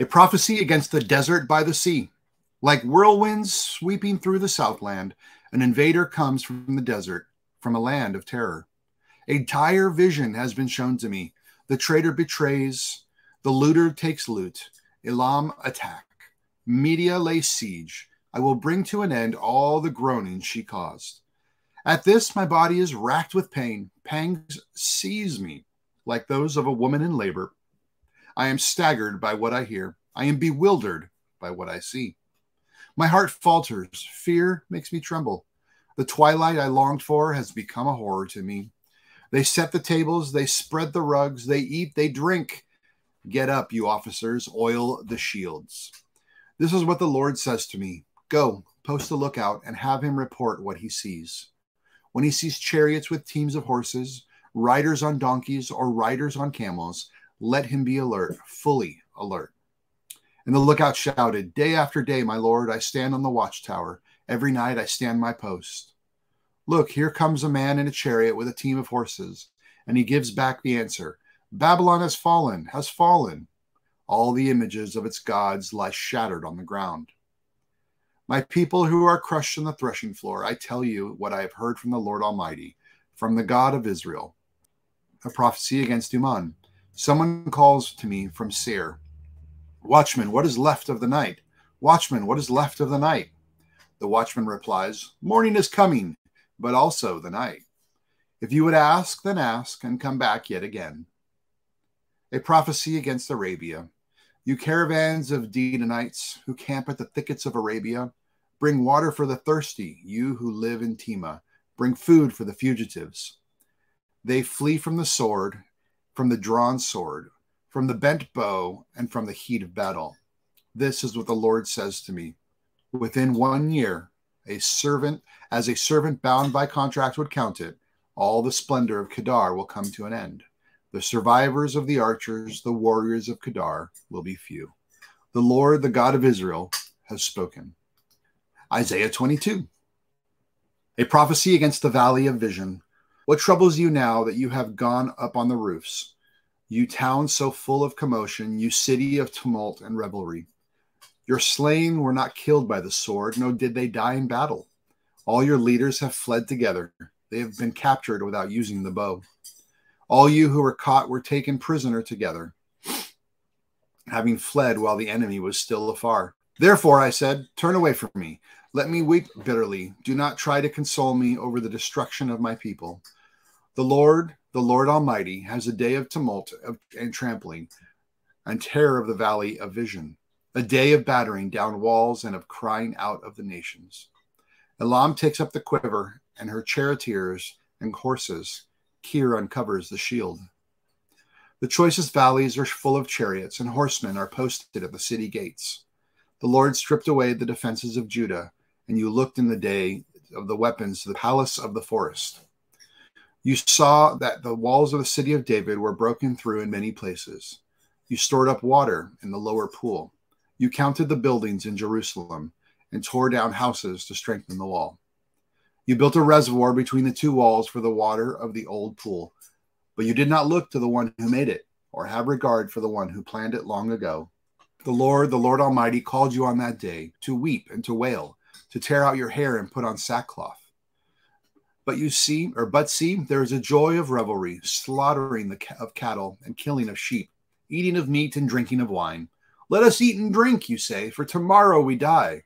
A prophecy against the desert by the sea. Like whirlwinds sweeping through the southland, an invader comes from the desert, from a land of terror. A dire vision has been shown to me. The traitor betrays, the looter takes loot, Elam attack, Media lay siege. I will bring to an end all the groaning she caused. At this, my body is racked with pain. Pangs seize me like those of a woman in labor. I am staggered by what I hear. I am bewildered by what I see. My heart falters. Fear makes me tremble. The twilight I longed for has become a horror to me. They set the tables, they spread the rugs, they eat, they drink. Get up, you officers, oil the shields. This is what the Lord says to me Go, post a lookout, and have him report what he sees. When he sees chariots with teams of horses, riders on donkeys, or riders on camels, let him be alert, fully alert. And the lookout shouted, Day after day, my lord, I stand on the watchtower. Every night I stand my post. Look, here comes a man in a chariot with a team of horses. And he gives back the answer Babylon has fallen, has fallen. All the images of its gods lie shattered on the ground. My people who are crushed on the threshing floor, I tell you what I have heard from the Lord Almighty, from the God of Israel. A prophecy against Dumah. Someone calls to me from Seir. Watchman, what is left of the night? Watchman, what is left of the night? The watchman replies, Morning is coming, but also the night. If you would ask, then ask, and come back yet again. A prophecy against Arabia. You caravans of Dedanites who camp at the thickets of Arabia, bring water for the thirsty, you who live in Tema, bring food for the fugitives. They flee from the sword from the drawn sword, from the bent bow, and from the heat of battle. This is what the Lord says to me. Within one year, a servant, as a servant bound by contract would count it, all the splendor of Kedar will come to an end. The survivors of the archers, the warriors of Kedar, will be few. The Lord, the God of Israel, has spoken. Isaiah 22. A prophecy against the valley of vision what troubles you now that you have gone up on the roofs? You town so full of commotion, you city of tumult and revelry. Your slain were not killed by the sword, nor did they die in battle. All your leaders have fled together. They have been captured without using the bow. All you who were caught were taken prisoner together, having fled while the enemy was still afar. Therefore, I said, Turn away from me. Let me weep bitterly. Do not try to console me over the destruction of my people. The Lord, the Lord Almighty, has a day of tumult and trampling, and terror of the valley of vision, a day of battering down walls and of crying out of the nations. Elam takes up the quiver, and her charioteers and horses. Kir uncovers the shield. The choicest valleys are full of chariots, and horsemen are posted at the city gates. The Lord stripped away the defenses of Judah, and you looked in the day of the weapons to the palace of the forest. You saw that the walls of the city of David were broken through in many places. You stored up water in the lower pool. You counted the buildings in Jerusalem and tore down houses to strengthen the wall. You built a reservoir between the two walls for the water of the old pool, but you did not look to the one who made it or have regard for the one who planned it long ago. The Lord, the Lord Almighty, called you on that day to weep and to wail, to tear out your hair and put on sackcloth. But you see, or but see, there is a joy of revelry, slaughtering the, of cattle and killing of sheep, eating of meat and drinking of wine. Let us eat and drink, you say, for tomorrow we die.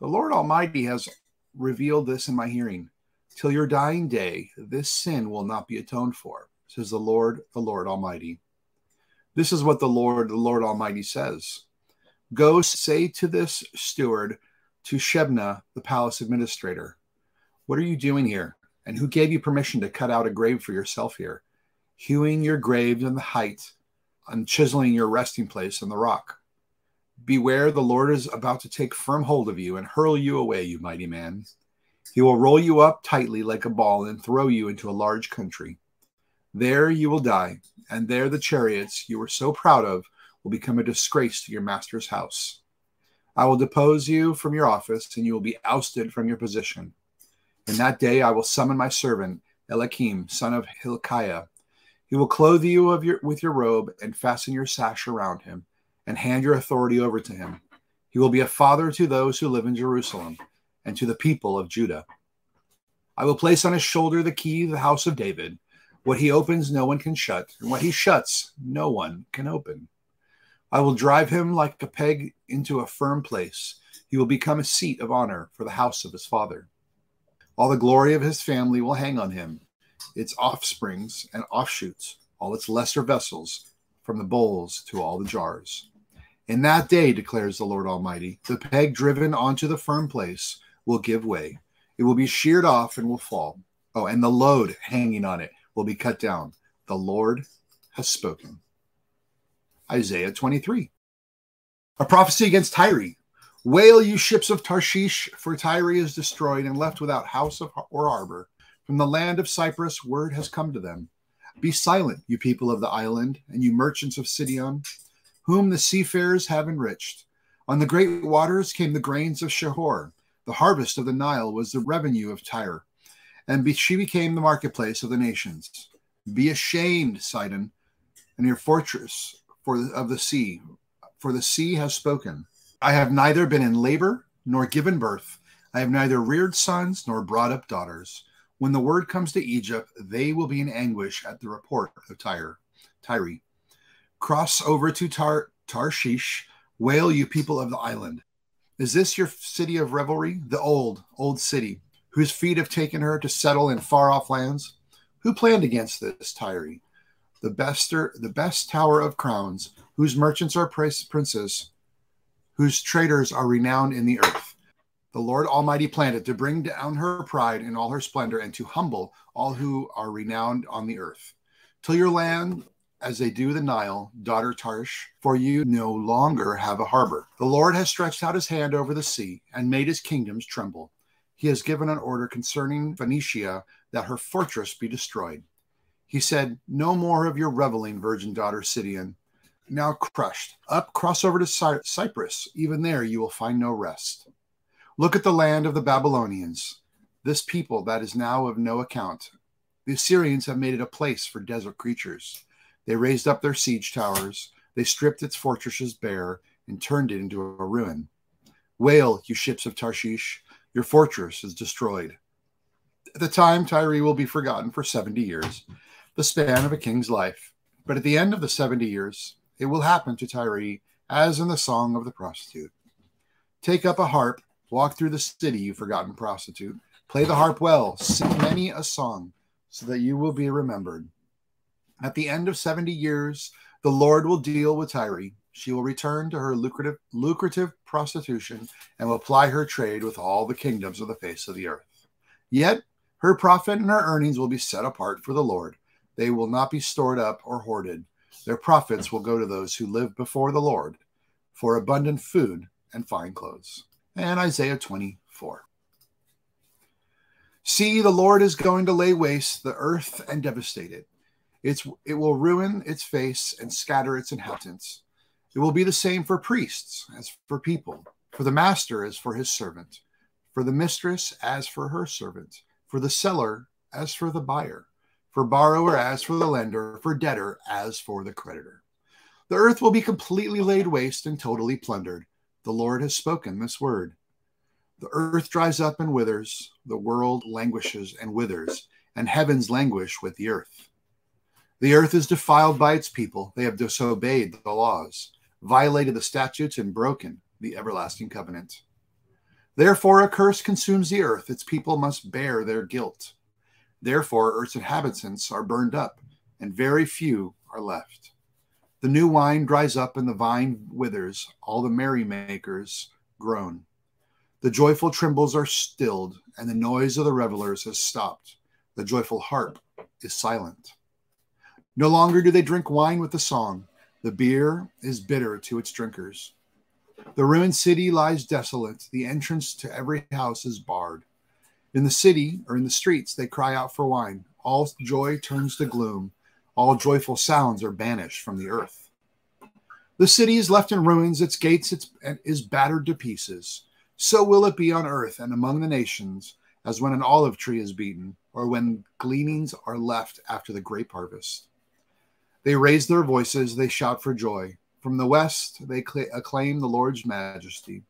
The Lord Almighty has revealed this in my hearing. Till your dying day, this sin will not be atoned for, says the Lord, the Lord Almighty. This is what the Lord, the Lord Almighty says Go say to this steward, to Shebna, the palace administrator, what are you doing here? And who gave you permission to cut out a grave for yourself here? Hewing your graves in the height and chiseling your resting place in the rock. Beware, the Lord is about to take firm hold of you and hurl you away, you mighty man. He will roll you up tightly like a ball and throw you into a large country. There you will die, and there the chariots you were so proud of will become a disgrace to your master's house. I will depose you from your office, and you will be ousted from your position. In that day I will summon my servant, Eliakim, son of Hilkiah. He will clothe you of your, with your robe and fasten your sash around him and hand your authority over to him. He will be a father to those who live in Jerusalem and to the people of Judah. I will place on his shoulder the key of the house of David. What he opens, no one can shut, and what he shuts, no one can open. I will drive him like a peg into a firm place. He will become a seat of honor for the house of his father. All the glory of his family will hang on him, its offsprings and offshoots, all its lesser vessels, from the bowls to all the jars. In that day, declares the Lord Almighty, the peg driven onto the firm place will give way. It will be sheared off and will fall. Oh, and the load hanging on it will be cut down. The Lord has spoken. Isaiah 23. A prophecy against Tyre. Wail, you ships of Tarshish, for Tyre is destroyed and left without house or harbor. From the land of Cyprus, word has come to them. Be silent, you people of the island, and you merchants of Sidon, whom the seafarers have enriched. On the great waters came the grains of Shihor. The harvest of the Nile was the revenue of Tyre, and she became the marketplace of the nations. Be ashamed, Sidon, and your fortress for of the sea, for the sea has spoken. I have neither been in labor nor given birth. I have neither reared sons nor brought up daughters. When the word comes to Egypt, they will be in anguish at the report of Tyre. Tyre. Cross over to Tar- Tarshish, wail, you people of the island. Is this your city of revelry, the old, old city, whose feet have taken her to settle in far off lands? Who planned against this, Tyre? The best, the best tower of crowns, whose merchants are princes, whose traders are renowned in the earth. The Lord Almighty planned it to bring down her pride in all her splendor and to humble all who are renowned on the earth. Till your land, as they do the Nile, daughter Tarshish, for you no longer have a harbor. The Lord has stretched out his hand over the sea and made his kingdoms tremble. He has given an order concerning Phoenicia that her fortress be destroyed. He said, No more of your reveling, virgin daughter Sidon, now crushed. Up, cross over to Cy- Cyprus. Even there you will find no rest. Look at the land of the Babylonians, this people that is now of no account. The Assyrians have made it a place for desert creatures. They raised up their siege towers, they stripped its fortresses bare, and turned it into a ruin. Wail, you ships of Tarshish, your fortress is destroyed. At the time, Tyre will be forgotten for 70 years, the span of a king's life. But at the end of the 70 years, it will happen to Tyre as in the song of the prostitute. Take up a harp Walk through the city, you forgotten prostitute. Play the harp well, sing many a song, so that you will be remembered. At the end of 70 years, the Lord will deal with Tyre. She will return to her lucrative, lucrative prostitution and will ply her trade with all the kingdoms of the face of the earth. Yet her profit and her earnings will be set apart for the Lord. They will not be stored up or hoarded. Their profits will go to those who live before the Lord for abundant food and fine clothes and Isaiah 24. See, the Lord is going to lay waste the earth and devastate it. It's, it will ruin its face and scatter its inhabitants. It will be the same for priests as for people, for the master as for his servant, for the mistress as for her servant, for the seller as for the buyer, for borrower as for the lender, for debtor as for the creditor. The earth will be completely laid waste and totally plundered the Lord has spoken this word. The earth dries up and withers, the world languishes and withers, and heavens languish with the earth. The earth is defiled by its people. They have disobeyed the laws, violated the statutes, and broken the everlasting covenant. Therefore, a curse consumes the earth. Its people must bear their guilt. Therefore, earth's inhabitants are burned up, and very few are left. The new wine dries up and the vine withers, all the merrymakers groan. The joyful timbrels are stilled, and the noise of the revelers has stopped. The joyful harp is silent. No longer do they drink wine with the song, The beer is bitter to its drinkers. The ruined city lies desolate. The entrance to every house is barred. In the city or in the streets, they cry out for wine. All joy turns to gloom. All joyful sounds are banished from the earth. The city is left in ruins, its gates is battered to pieces. So will it be on earth and among the nations, as when an olive tree is beaten, or when gleanings are left after the grape harvest. They raise their voices, they shout for joy. From the west, they acclaim the Lord's majesty.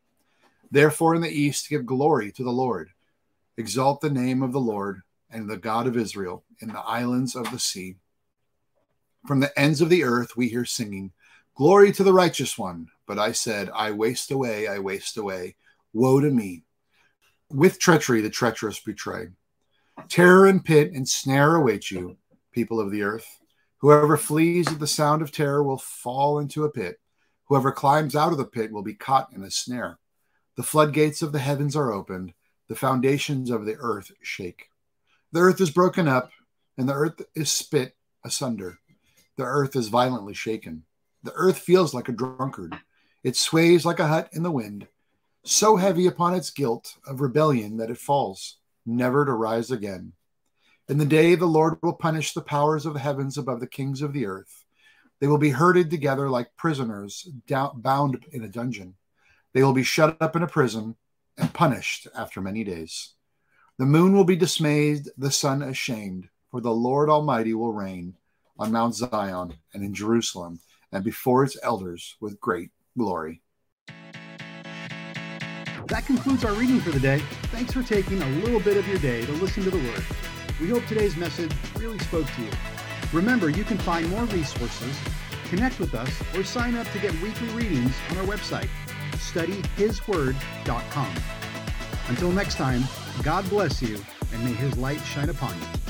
Therefore, in the east, give glory to the Lord. Exalt the name of the Lord and the God of Israel in the islands of the sea. From the ends of the earth, we hear singing, Glory to the righteous one. But I said, I waste away, I waste away. Woe to me. With treachery, the treacherous betray. Terror and pit and snare await you, people of the earth. Whoever flees at the sound of terror will fall into a pit. Whoever climbs out of the pit will be caught in a snare. The floodgates of the heavens are opened, the foundations of the earth shake. The earth is broken up, and the earth is spit asunder. The earth is violently shaken. The earth feels like a drunkard. It sways like a hut in the wind, so heavy upon its guilt of rebellion that it falls, never to rise again. In the day the Lord will punish the powers of the heavens above the kings of the earth. They will be herded together like prisoners down, bound in a dungeon. They will be shut up in a prison and punished after many days. The moon will be dismayed, the sun ashamed, for the Lord Almighty will reign on Mount Zion and in Jerusalem and before its elders with great glory. That concludes our reading for the day. Thanks for taking a little bit of your day to listen to the Word. We hope today's message really spoke to you. Remember, you can find more resources, connect with us, or sign up to get weekly readings on our website, studyhisword.com. Until next time, God bless you, and may his light shine upon you.